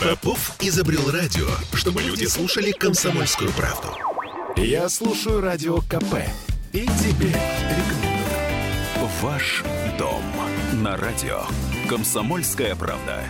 Попов изобрел радио, чтобы люди слушали комсомольскую правду. Я слушаю радио КП и тебе рекомендую. Ваш дом на радио. Комсомольская правда.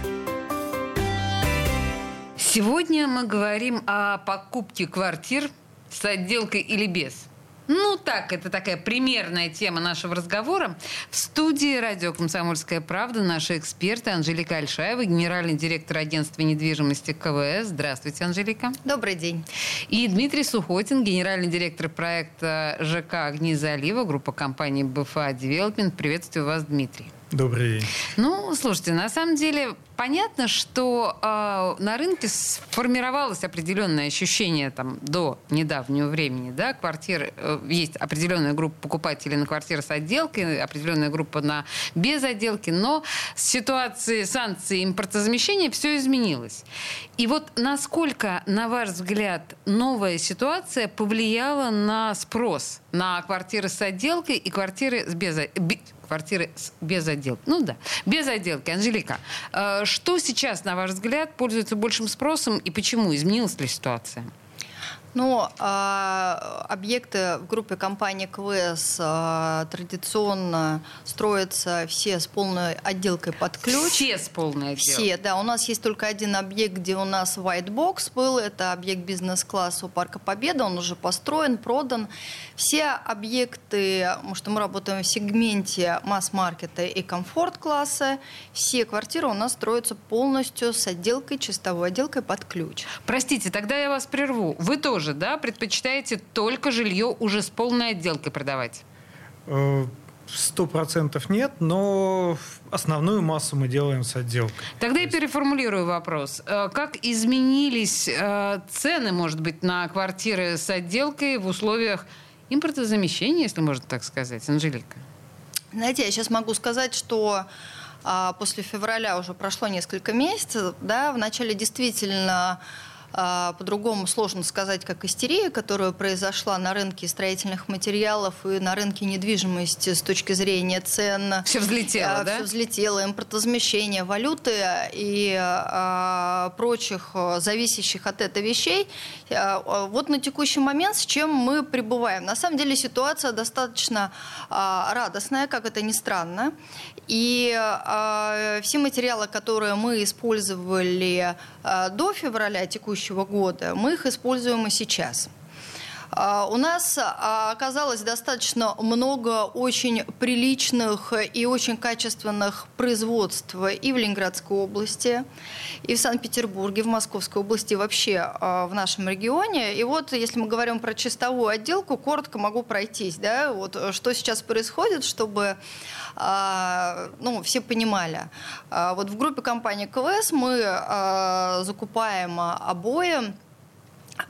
Сегодня мы говорим о покупке квартир с отделкой или без. Ну, так, это такая примерная тема нашего разговора. В студии радио «Комсомольская правда» наши эксперты Анжелика Альшаева, генеральный директор агентства недвижимости КВС. Здравствуйте, Анжелика. Добрый день. И Дмитрий Сухотин, генеральный директор проекта ЖК «Огни залива», группа компании БФА Девелопмент. Приветствую вас, Дмитрий. Добрый день. Ну, слушайте, на самом деле понятно, что э, на рынке сформировалось определенное ощущение там, до недавнего времени. Да? Квартиры, э, есть определенная группа покупателей на квартиры с отделкой, определенная группа на без отделки, но с ситуации санкций импортозамещения все изменилось. И вот насколько, на ваш взгляд, новая ситуация повлияла на спрос на квартиры с отделкой и квартиры с без, квартиры без отделки. Ну да, без отделки. Анжелика, э, что сейчас, на ваш взгляд, пользуется большим спросом и почему? Изменилась ли ситуация? Ну, а, объекты в группе компании КВС а, традиционно строятся все с полной отделкой под ключ. Все с полной отделкой? Все, да. У нас есть только один объект, где у нас white box был. Это объект бизнес-класса у Парка Победа. Он уже построен, продан. Все объекты, потому что мы работаем в сегменте масс-маркета и комфорт-класса, все квартиры у нас строятся полностью с отделкой, чистовой отделкой под ключ. Простите, тогда я вас прерву. Вы тоже тоже, да, предпочитаете только жилье уже с полной отделкой продавать? Э, сто процентов нет, но основную массу мы делаем с отделкой. Тогда я переформулирую вопрос. Э, как изменились э, цены, может быть, на квартиры с отделкой в условиях импортозамещения, если можно так сказать, Анжелика? Знаете, я сейчас могу сказать, что а, после февраля уже прошло несколько месяцев, да, в начале действительно по-другому сложно сказать, как истерия, которая произошла на рынке строительных материалов и на рынке недвижимости с точки зрения цен. Все взлетело, а, да? Все взлетело, импортозамещение валюты и а, прочих зависящих от этого вещей. Вот на текущий момент с чем мы пребываем. На самом деле ситуация достаточно радостная, как это ни странно. И все материалы, которые мы использовали до февраля текущего года, мы их используем и сейчас. А, у нас а, оказалось достаточно много очень приличных и очень качественных производств и в Ленинградской области, и в Санкт-Петербурге, в Московской области, вообще а, в нашем регионе. И вот, если мы говорим про чистовую отделку, коротко могу пройтись. Да? Вот, что сейчас происходит, чтобы ну, все понимали. Вот в группе компании КВС мы закупаем обои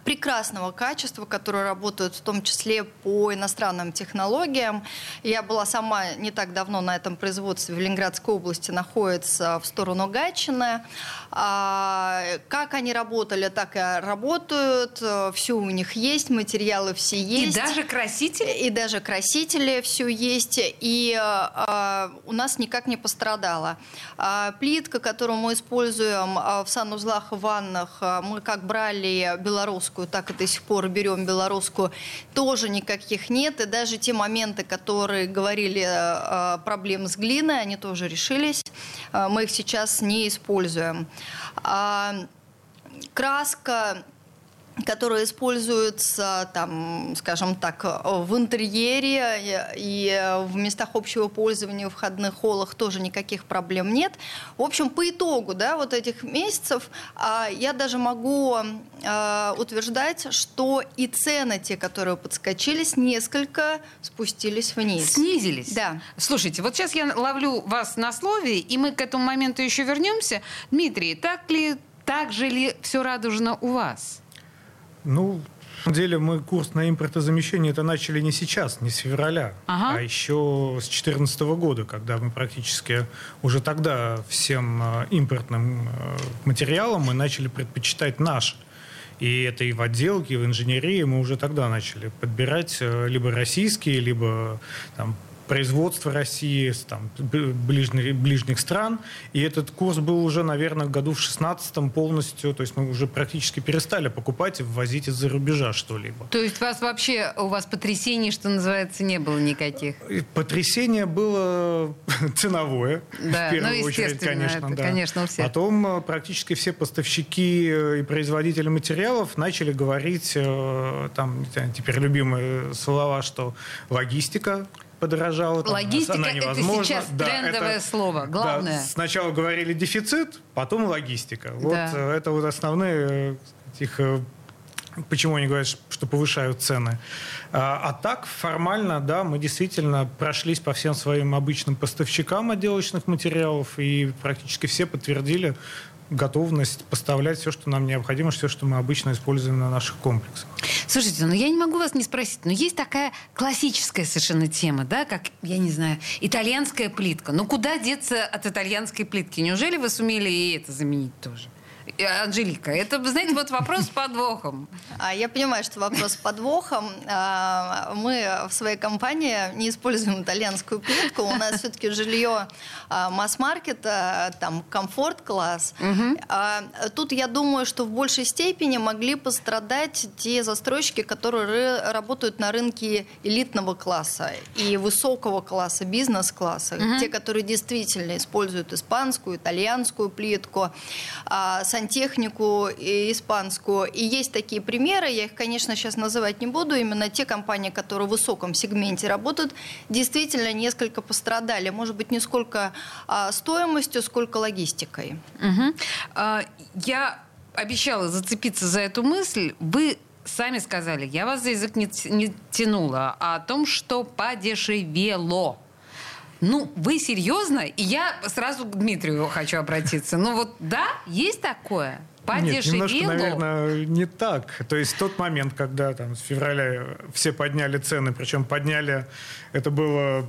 прекрасного качества, которые работают в том числе по иностранным технологиям. Я была сама не так давно на этом производстве в Ленинградской области, находится в сторону Гатчины. А, как они работали, так и работают. Все у них есть, материалы все есть. И даже красители? И даже красители все есть. И а, у нас никак не пострадало. А, плитка, которую мы используем в санузлах и ваннах, мы как брали белорусскую, так и до сих пор берем белорусскую, тоже никаких нет. И даже те моменты, которые говорили проблем с глиной, они тоже решились. Мы их сейчас не используем. А, краска которая используется, там, скажем так, в интерьере и в местах общего пользования, в входных холлах тоже никаких проблем нет. В общем, по итогу да, вот этих месяцев а, я даже могу а, утверждать, что и цены, те, которые подскочились, несколько спустились вниз. Снизились? Да. Слушайте, вот сейчас я ловлю вас на слове, и мы к этому моменту еще вернемся. Дмитрий, так ли, так же ли все радужно у вас? Ну, на самом деле мы курс на импортозамещение это начали не сейчас, не с февраля, ага. а еще с 2014 года, когда мы практически уже тогда всем э, импортным э, материалам мы начали предпочитать наши. И это и в отделке, и в инженерии мы уже тогда начали подбирать э, либо российские, либо там, производства России, с там, ближних, ближних стран. И этот курс был уже, наверное, году в 16 полностью, то есть мы уже практически перестали покупать и ввозить из-за рубежа что-либо. То есть у вас вообще, у вас потрясений, что называется, не было никаких? Потрясение было ценовое, да, в первую ну, очередь, конечно. Это, да. конечно, у всех. Потом э, практически все поставщики э, и производители материалов начали говорить, э, там, теперь любимые слова, что логистика подорожала. Там, Логистика она это сейчас да, трендовое это, слово. Главное. Да, сначала говорили дефицит, потом логистика. Вот да. это вот основные их почему они говорят, что повышают цены. А, а так, формально, да, мы действительно прошлись по всем своим обычным поставщикам отделочных материалов, и практически все подтвердили готовность поставлять все, что нам необходимо, все, что мы обычно используем на наших комплексах. Слушайте, ну я не могу вас не спросить, но есть такая классическая совершенно тема, да, как, я не знаю, итальянская плитка. Ну куда деться от итальянской плитки? Неужели вы сумели и это заменить тоже? Анжелика, это, знаете, вот вопрос с подвохом. А, я понимаю, что вопрос с подвохом. А, мы в своей компании не используем итальянскую плитку. У нас все-таки жилье а, масс-маркета, там комфорт-класс. Тут я думаю, что в большей степени могли пострадать те застройщики, которые работают на рынке элитного класса и высокого класса, бизнес-класса. Те, которые действительно используют испанскую, итальянскую плитку, сантехнику испанскую. И есть такие примеры, я их, конечно, сейчас называть не буду, именно те компании, которые в высоком сегменте работают, действительно несколько пострадали. Может быть, не сколько а, стоимостью, сколько логистикой. Угу. А, я обещала зацепиться за эту мысль. Вы сами сказали, я вас за язык не, не тянула, а о том, что подешевело. Ну, вы серьезно? И я сразу к Дмитрию хочу обратиться. Ну вот, да, есть такое? Подешевело? Нет, немножко, наверное, не так. То есть тот момент, когда там с февраля все подняли цены, причем подняли, это было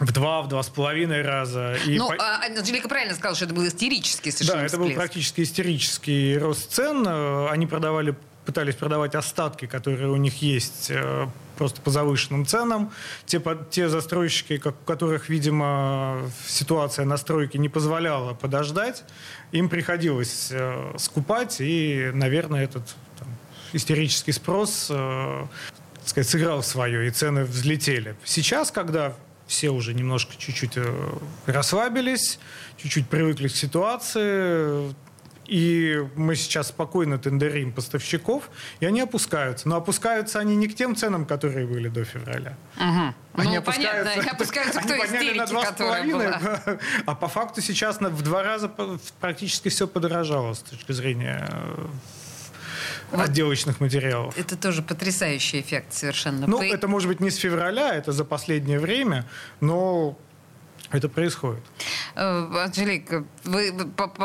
в два, в два с половиной раза. И ну, по... А, Анжелика правильно сказала, что это был истерический совершенно Да, это всплеск. был практически истерический рост цен. Они продавали пытались продавать остатки, которые у них есть э, просто по завышенным ценам. Те, те застройщики, как, у которых, видимо, ситуация на стройке не позволяла подождать, им приходилось э, скупать, и, наверное, этот там, истерический спрос э, так сказать, сыграл свое, и цены взлетели. Сейчас, когда все уже немножко чуть-чуть расслабились, чуть-чуть привыкли к ситуации, и мы сейчас спокойно тендерим поставщиков, и они опускаются. Но опускаются они не к тем ценам, которые были до февраля. Угу. Они ну, опускаются, понятно, они опускаются к той истерике, на 2,5, была. А по факту сейчас в два раза практически все подорожало с точки зрения вот отделочных материалов. Это тоже потрясающий эффект совершенно. Ну, По... это может быть не с февраля, это за последнее время, но это происходит. Э, Анжелика, вы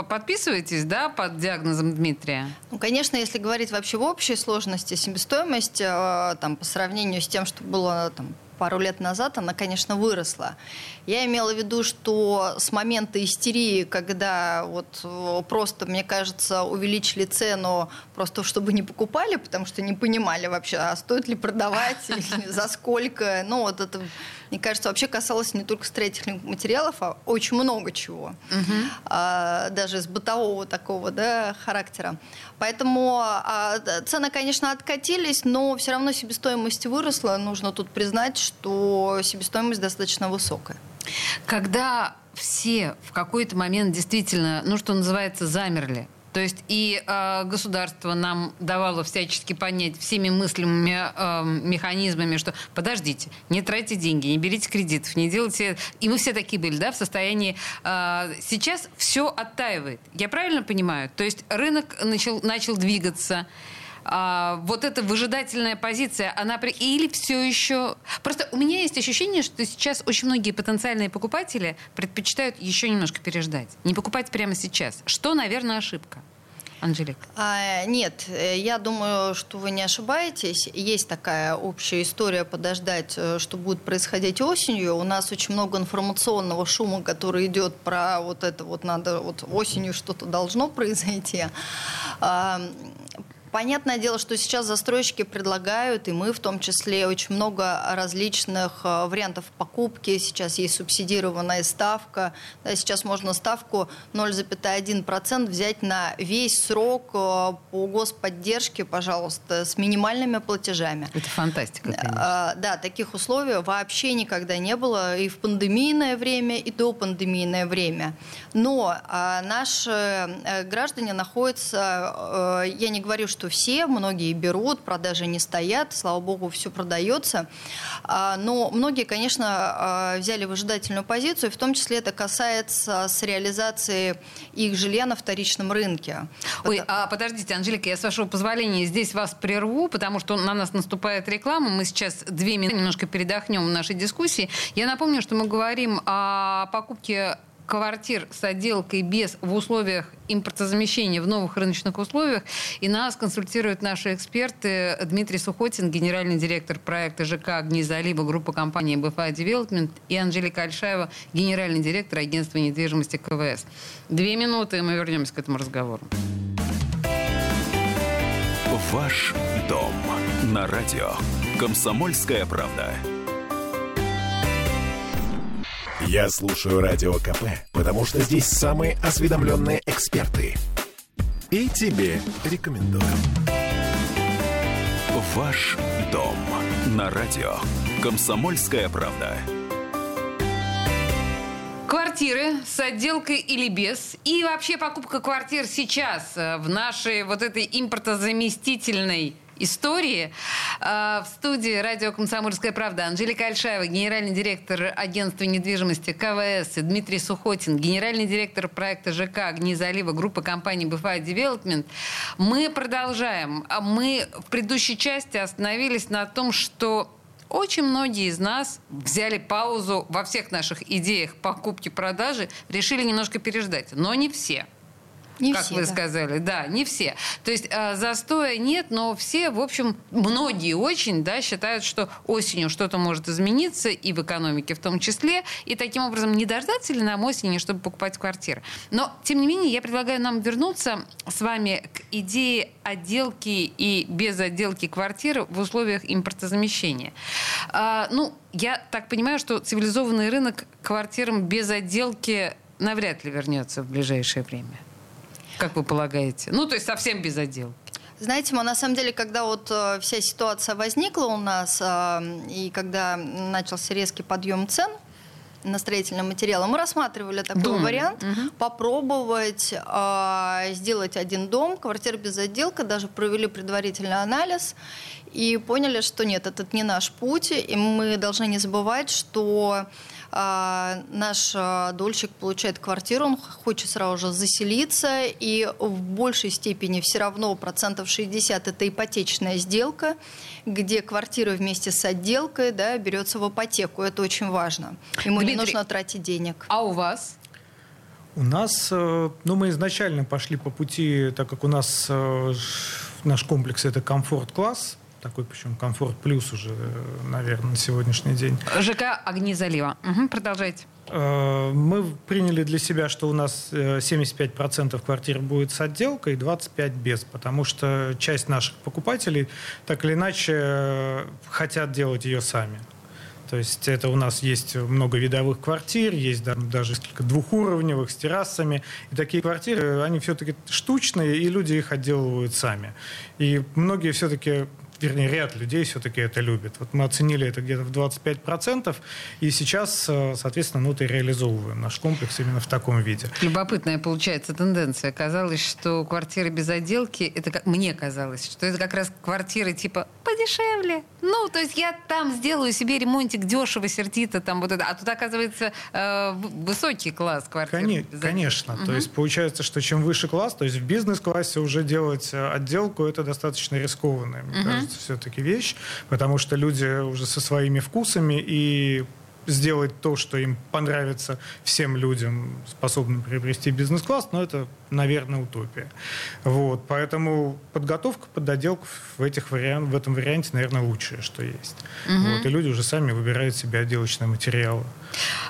подписываетесь, да, под диагнозом Дмитрия? Ну, конечно, если говорить вообще в общей сложности, себестоимость э, там, по сравнению с тем, что было там, пару лет назад, она, конечно, выросла. Я имела в виду, что с момента истерии, когда вот э, просто, мне кажется, увеличили цену просто чтобы не покупали, потому что не понимали вообще, а стоит ли продавать, или за сколько. Ну, вот это, мне кажется, вообще касалось не только строительных материалов, а очень много чего. А, даже из бытового такого да, характера. Поэтому а, цены, конечно, откатились, но все равно себестоимость выросла. Нужно тут признать, что себестоимость достаточно высокая. Когда все в какой-то момент действительно, ну что называется, замерли, то есть и э, государство нам давало всячески понять всеми мыслимыми э, механизмами, что подождите, не тратьте деньги, не берите кредитов, не делайте... И мы все такие были, да, в состоянии... Э, сейчас все оттаивает. Я правильно понимаю? То есть рынок начал, начал двигаться, а, вот эта выжидательная позиция, она при... или все еще... Просто у меня есть ощущение, что сейчас очень многие потенциальные покупатели предпочитают еще немножко переждать. Не покупать прямо сейчас. Что, наверное, ошибка. Анжелика? А, нет, я думаю, что вы не ошибаетесь. Есть такая общая история подождать, э, что будет происходить осенью. У нас очень много информационного шума, который идет про вот это вот надо, вот осенью что-то должно произойти. А, Понятное дело, что сейчас застройщики предлагают, и мы в том числе, очень много различных э, вариантов покупки. Сейчас есть субсидированная ставка. Да, сейчас можно ставку 0,1% взять на весь срок э, по господдержке, пожалуйста, с минимальными платежами. Это фантастика, конечно. Да, таких условий вообще никогда не было и в пандемийное время, и до пандемийное время. Но а, наши э, граждане находятся, я не говорю, что что все, многие берут, продажи не стоят, слава богу, все продается. А, но многие, конечно, а, взяли выжидательную позицию, в том числе это касается с реализацией их жилья на вторичном рынке. Ой, а подождите, Анжелика, я с вашего позволения здесь вас прерву, потому что на нас наступает реклама. Мы сейчас две минуты немножко передохнем в нашей дискуссии. Я напомню, что мы говорим о покупке квартир с отделкой без в условиях импортозамещения в новых рыночных условиях. И нас консультируют наши эксперты Дмитрий Сухотин, генеральный директор проекта ЖК «Огни залива» группы компании BFA Development и Анжелика Альшаева, генеральный директор агентства недвижимости КВС. Две минуты, и мы вернемся к этому разговору. Ваш дом на радио. Комсомольская правда. Я слушаю Радио КП, потому что здесь самые осведомленные эксперты. И тебе рекомендую. Ваш дом на радио. Комсомольская правда. Квартиры с отделкой или без. И вообще покупка квартир сейчас э, в нашей вот этой импортозаместительной истории. А, в студии радио «Комсомольская правда» Анжелика Альшаева, генеральный директор агентства недвижимости КВС, и Дмитрий Сухотин, генеральный директор проекта ЖК «Огни залива» группы компании BFI Development. Мы продолжаем. А мы в предыдущей части остановились на том, что очень многие из нас взяли паузу во всех наших идеях покупки-продажи, решили немножко переждать, но не все – не как все, вы да. сказали, да, не все. То есть э, застоя нет, но все, в общем, многие очень, да, считают, что осенью что-то может измениться и в экономике в том числе, и таким образом не дождаться ли нам осени, чтобы покупать квартиры. Но, тем не менее, я предлагаю нам вернуться с вами к идее отделки и без отделки квартиры в условиях импортозамещения. А, ну, я так понимаю, что цивилизованный рынок квартирам без отделки навряд ли вернется в ближайшее время как вы полагаете? Ну, то есть совсем без отделки. Знаете, мы на самом деле, когда вот э, вся ситуация возникла у нас, э, и когда начался резкий подъем цен на строительные материалы, мы рассматривали такой Дом. вариант, угу. попробовать э, сделать один дом, квартира без отделка, даже провели предварительный анализ и поняли, что нет, этот не наш путь, и мы должны не забывать, что а, наш а, дольщик получает квартиру, он хочет сразу же заселиться, и в большей степени все равно процентов 60 это ипотечная сделка, где квартира вместе с отделкой да, берется в ипотеку. Это очень важно. Ему Дмитрий, не нужно тратить денег. А у вас? У нас, э, ну, мы изначально пошли по пути, так как у нас э, наш комплекс это комфорт-класс, такой, причем комфорт плюс уже, наверное, на сегодняшний день. ЖК «Огни залива». Угу, продолжайте. Э, мы приняли для себя, что у нас 75% э, квартир будет с отделкой, 25% без, потому что часть наших покупателей так или иначе э, хотят делать ее сами. То есть это у нас есть много видовых квартир, есть даже несколько двухуровневых с террасами. И такие квартиры, они все-таки штучные, и люди их отделывают сами. И многие все-таки вернее, ряд людей все-таки это любит. Вот мы оценили это где-то в 25%, и сейчас, э, соответственно, ну, это и реализовываем наш комплекс именно в таком виде. Любопытная получается тенденция. Казалось, что квартиры без отделки, это как мне казалось, что это как раз квартиры типа подешевле. Ну, то есть я там сделаю себе ремонтик дешево, сердито, там вот это. А тут, оказывается, э, высокий класс квартир. Кони- конечно. Угу. То есть получается, что чем выше класс, то есть в бизнес-классе уже делать э, отделку, это достаточно рискованно, мне угу. кажется все-таки вещь, потому что люди уже со своими вкусами и сделать то, что им понравится всем людям, способным приобрести бизнес-класс, но это, наверное, утопия. Вот, поэтому подготовка под доделку в, этих вариант, в этом варианте, наверное, лучшее, что есть. Угу. Вот, и люди уже сами выбирают себе отделочные материалы.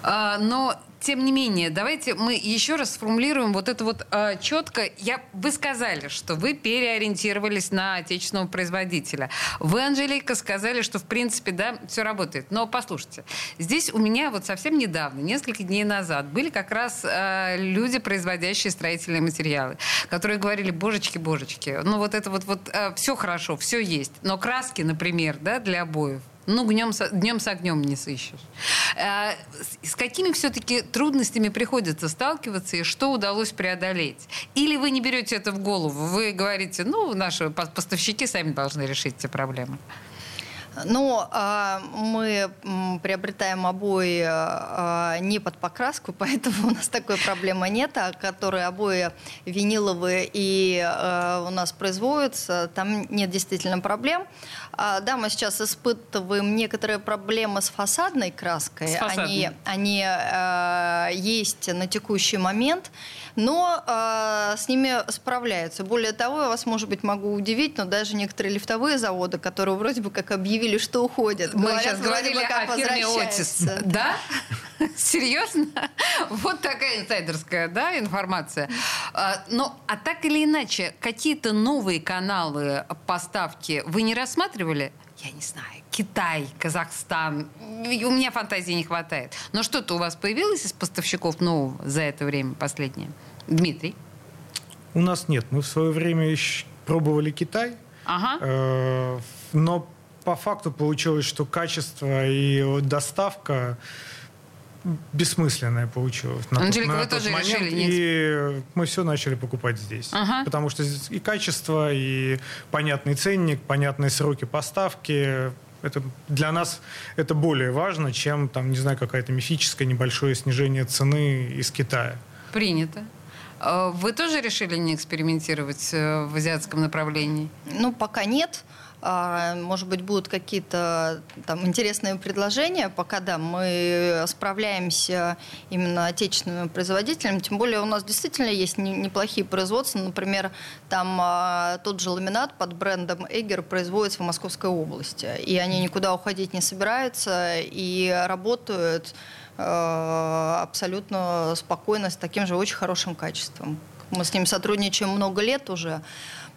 А, но тем не менее, давайте мы еще раз сформулируем вот это вот э, четко. Я, вы сказали, что вы переориентировались на отечественного производителя. Вы, Анжелика, сказали, что в принципе, да, все работает. Но послушайте, здесь у меня вот совсем недавно, несколько дней назад, были как раз э, люди, производящие строительные материалы, которые говорили, божечки, божечки, ну вот это вот, вот э, все хорошо, все есть, но краски, например, да, для обоев, ну, днем, днем с огнем не сыщешь. Э, с какими все-таки трудностями приходится сталкиваться и что удалось преодолеть? Или вы не берете это в голову? Вы говорите, ну, наши поставщики сами должны решить эти проблемы. Ну, а, мы приобретаем обои а, не под покраску, поэтому у нас такой проблемы нет, а которые обои виниловые и а, у нас производятся, там нет действительно проблем. Да, мы сейчас испытываем некоторые проблемы с фасадной краской. С фасадной. Они, они есть на текущий момент но э, с ними справляются. Более того, я вас, может быть, могу удивить, но даже некоторые лифтовые заводы, которые вроде бы как объявили, что уходят, мы говорят, сейчас говорили бы как о фирме Отис. Да? Серьезно? Вот такая инсайдерская да, информация. А, но, а так или иначе, какие-то новые каналы поставки вы не рассматривали? Я не знаю. Китай, Казахстан. У меня фантазии не хватает. Но что-то у вас появилось из поставщиков нового за это время последнее? Дмитрий? У нас нет. Мы в свое время пробовали Китай. Ага. Э, но по факту получилось, что качество и доставка бессмысленное получилось. На Анжелика, тот, на вы тоже момент, решили? Нет? И мы все начали покупать здесь. Ага. Потому что здесь и качество, и понятный ценник, понятные сроки поставки. Это для нас это более важно, чем там, не знаю, какая-то мифическое небольшое снижение цены из Китая. Принято. А вы тоже решили не экспериментировать э, в азиатском направлении? Ну, пока нет. А, может быть, будут какие-то там интересные предложения. Пока, да, мы справляемся именно отечественными производителями. Тем более у нас действительно есть неплохие производства. Например, там а, тот же ламинат под брендом Эгер производится в Московской области. И они никуда уходить не собираются и работают а, абсолютно спокойно, с таким же очень хорошим качеством. Мы с ним сотрудничаем много лет уже.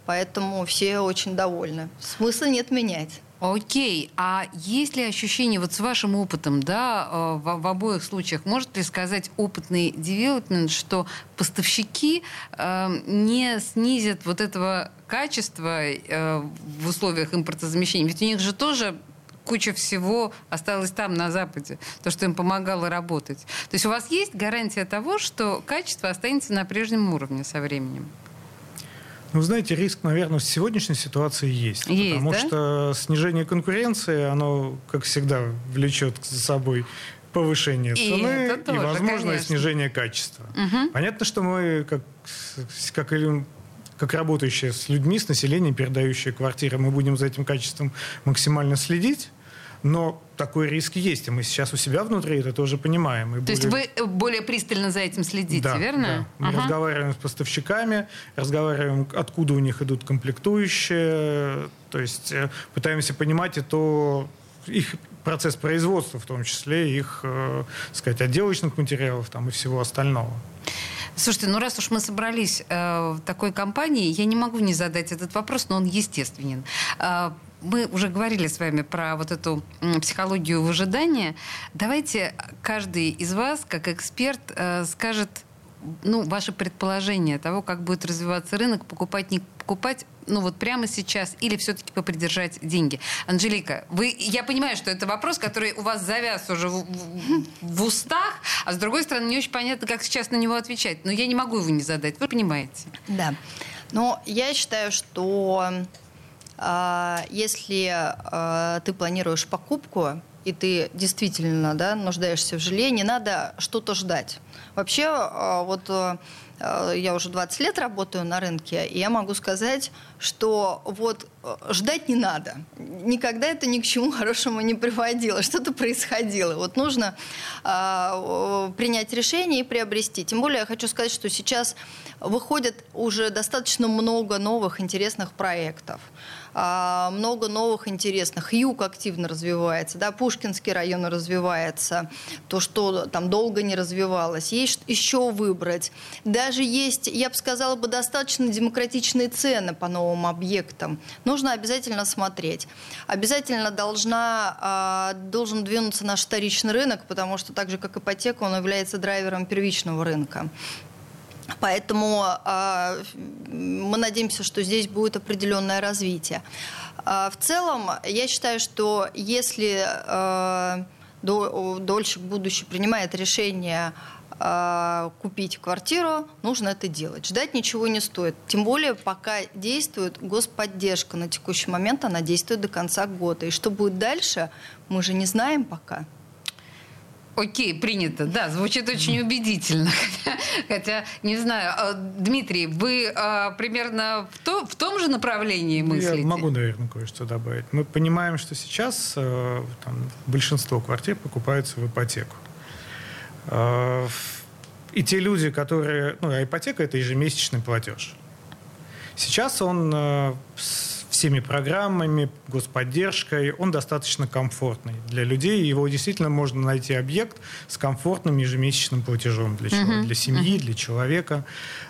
Поэтому все очень довольны. Смысла нет менять. Окей, а есть ли ощущение, вот с вашим опытом, да, э, в, в обоих случаях, может ли сказать опытный девелопмент, что поставщики э, не снизят вот этого качества э, в условиях импортозамещения? Ведь у них же тоже куча всего осталось там, на Западе, то, что им помогало работать. То есть у вас есть гарантия того, что качество останется на прежнем уровне со временем? Ну, знаете, риск, наверное, в сегодняшней ситуации есть. есть потому да? что снижение конкуренции, оно, как всегда, влечет за собой повышение и цены тоже, и, возможно, конечно. снижение качества. Угу. Понятно, что мы, как, как, как работающие с людьми, с населением, передающие квартиры, мы будем за этим качеством максимально следить. Но такой риск есть, и мы сейчас у себя внутри это тоже понимаем. И То более... есть вы более пристально за этим следите, да, верно? Да. Мы ага. разговариваем с поставщиками, разговариваем, откуда у них идут комплектующие, то есть э, пытаемся понимать и то их процесс производства, в том числе их, э, сказать, отделочных материалов там, и всего остального. Слушайте, ну раз уж мы собрались э, в такой компании, я не могу не задать этот вопрос, но он естественен. Э, мы уже говорили с вами про вот эту психологию выжидания. Давайте каждый из вас, как эксперт, э, скажет ну, ваше предположение того, как будет развиваться рынок, покупать, не покупать, ну вот прямо сейчас, или все-таки попридержать деньги. Анжелика, вы, я понимаю, что это вопрос, который у вас завяз уже в, в, в устах, а с другой стороны, не очень понятно, как сейчас на него отвечать. Но я не могу его не задать, вы понимаете. Да. Но я считаю, что если а, ты планируешь покупку, и ты действительно да, нуждаешься в жилье, не надо что-то ждать. Вообще, а, вот я уже 20 лет работаю на рынке, и я могу сказать, что вот э, ждать не надо. Никогда это ни к чему хорошему не приводило. Что-то происходило. Вот нужно э, принять решение и приобрести. Тем более я хочу сказать, что сейчас выходит уже достаточно много новых интересных проектов. А, много новых интересных. Юг активно развивается, да, Пушкинский район развивается, то, что там долго не развивалось. Есть еще выбрать. Даже есть, я бы сказала бы, достаточно демократичные цены по новым объектам. Нужно обязательно смотреть. Обязательно должна, а, должен двинуться наш вторичный рынок, потому что так же, как ипотека, он является драйвером первичного рынка. Поэтому э, мы надеемся, что здесь будет определенное развитие. Э, в целом, я считаю, что если дольщик будущий принимает решение купить квартиру, нужно это делать. Ждать ничего не стоит. Тем более, пока действует господдержка на текущий момент, она действует до конца года. И что будет дальше, мы же не знаем пока. Окей, принято. Да, звучит очень убедительно. Хотя, хотя не знаю. А, Дмитрий, вы а, примерно в, то, в том же направлении мыслите? Я могу, наверное, кое-что добавить. Мы понимаем, что сейчас э, там, большинство квартир покупаются в ипотеку. Э, и те люди, которые... Ну, а ипотека – это ежемесячный платеж. Сейчас он э, всеми программами, господдержкой, он достаточно комфортный для людей. Его действительно можно найти объект с комфортным ежемесячным платежом для, uh-huh. для семьи, uh-huh. для человека.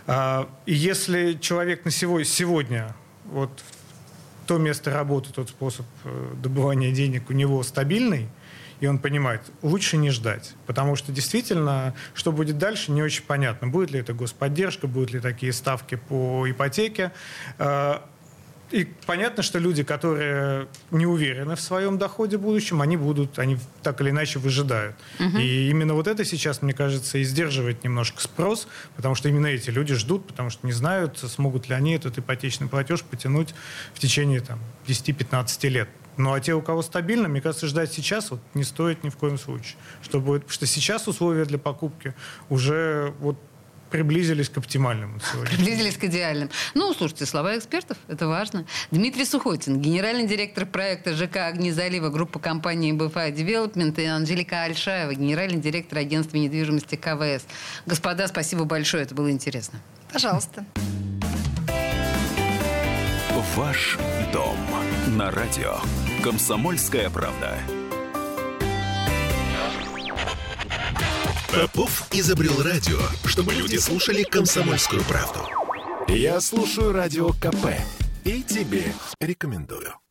А, и если человек на сегодня, вот то место работы, тот способ э, добывания денег у него стабильный, и он понимает, лучше не ждать. Потому что действительно, что будет дальше, не очень понятно. Будет ли это господдержка, будут ли такие ставки по ипотеке. А, и понятно, что люди, которые не уверены в своем доходе будущем, они будут, они так или иначе выжидают. Угу. И именно вот это сейчас, мне кажется, и сдерживает немножко спрос, потому что именно эти люди ждут, потому что не знают, смогут ли они этот ипотечный платеж потянуть в течение там, 10-15 лет. Ну а те, у кого стабильно, мне кажется, ждать сейчас вот не стоит ни в коем случае. Чтобы, потому что сейчас условия для покупки уже вот приблизились к оптимальному сегодня. Приблизились к идеальным. Ну, слушайте, слова экспертов, это важно. Дмитрий Сухотин, генеральный директор проекта ЖК «Огни залива» группы компании BFI Development и Анжелика Альшаева, генеральный директор агентства недвижимости КВС. Господа, спасибо большое, это было интересно. Пожалуйста. Ваш дом на радио. Комсомольская правда. Попов изобрел радио, чтобы люди слушали комсомольскую правду. Я слушаю радио КП и тебе рекомендую.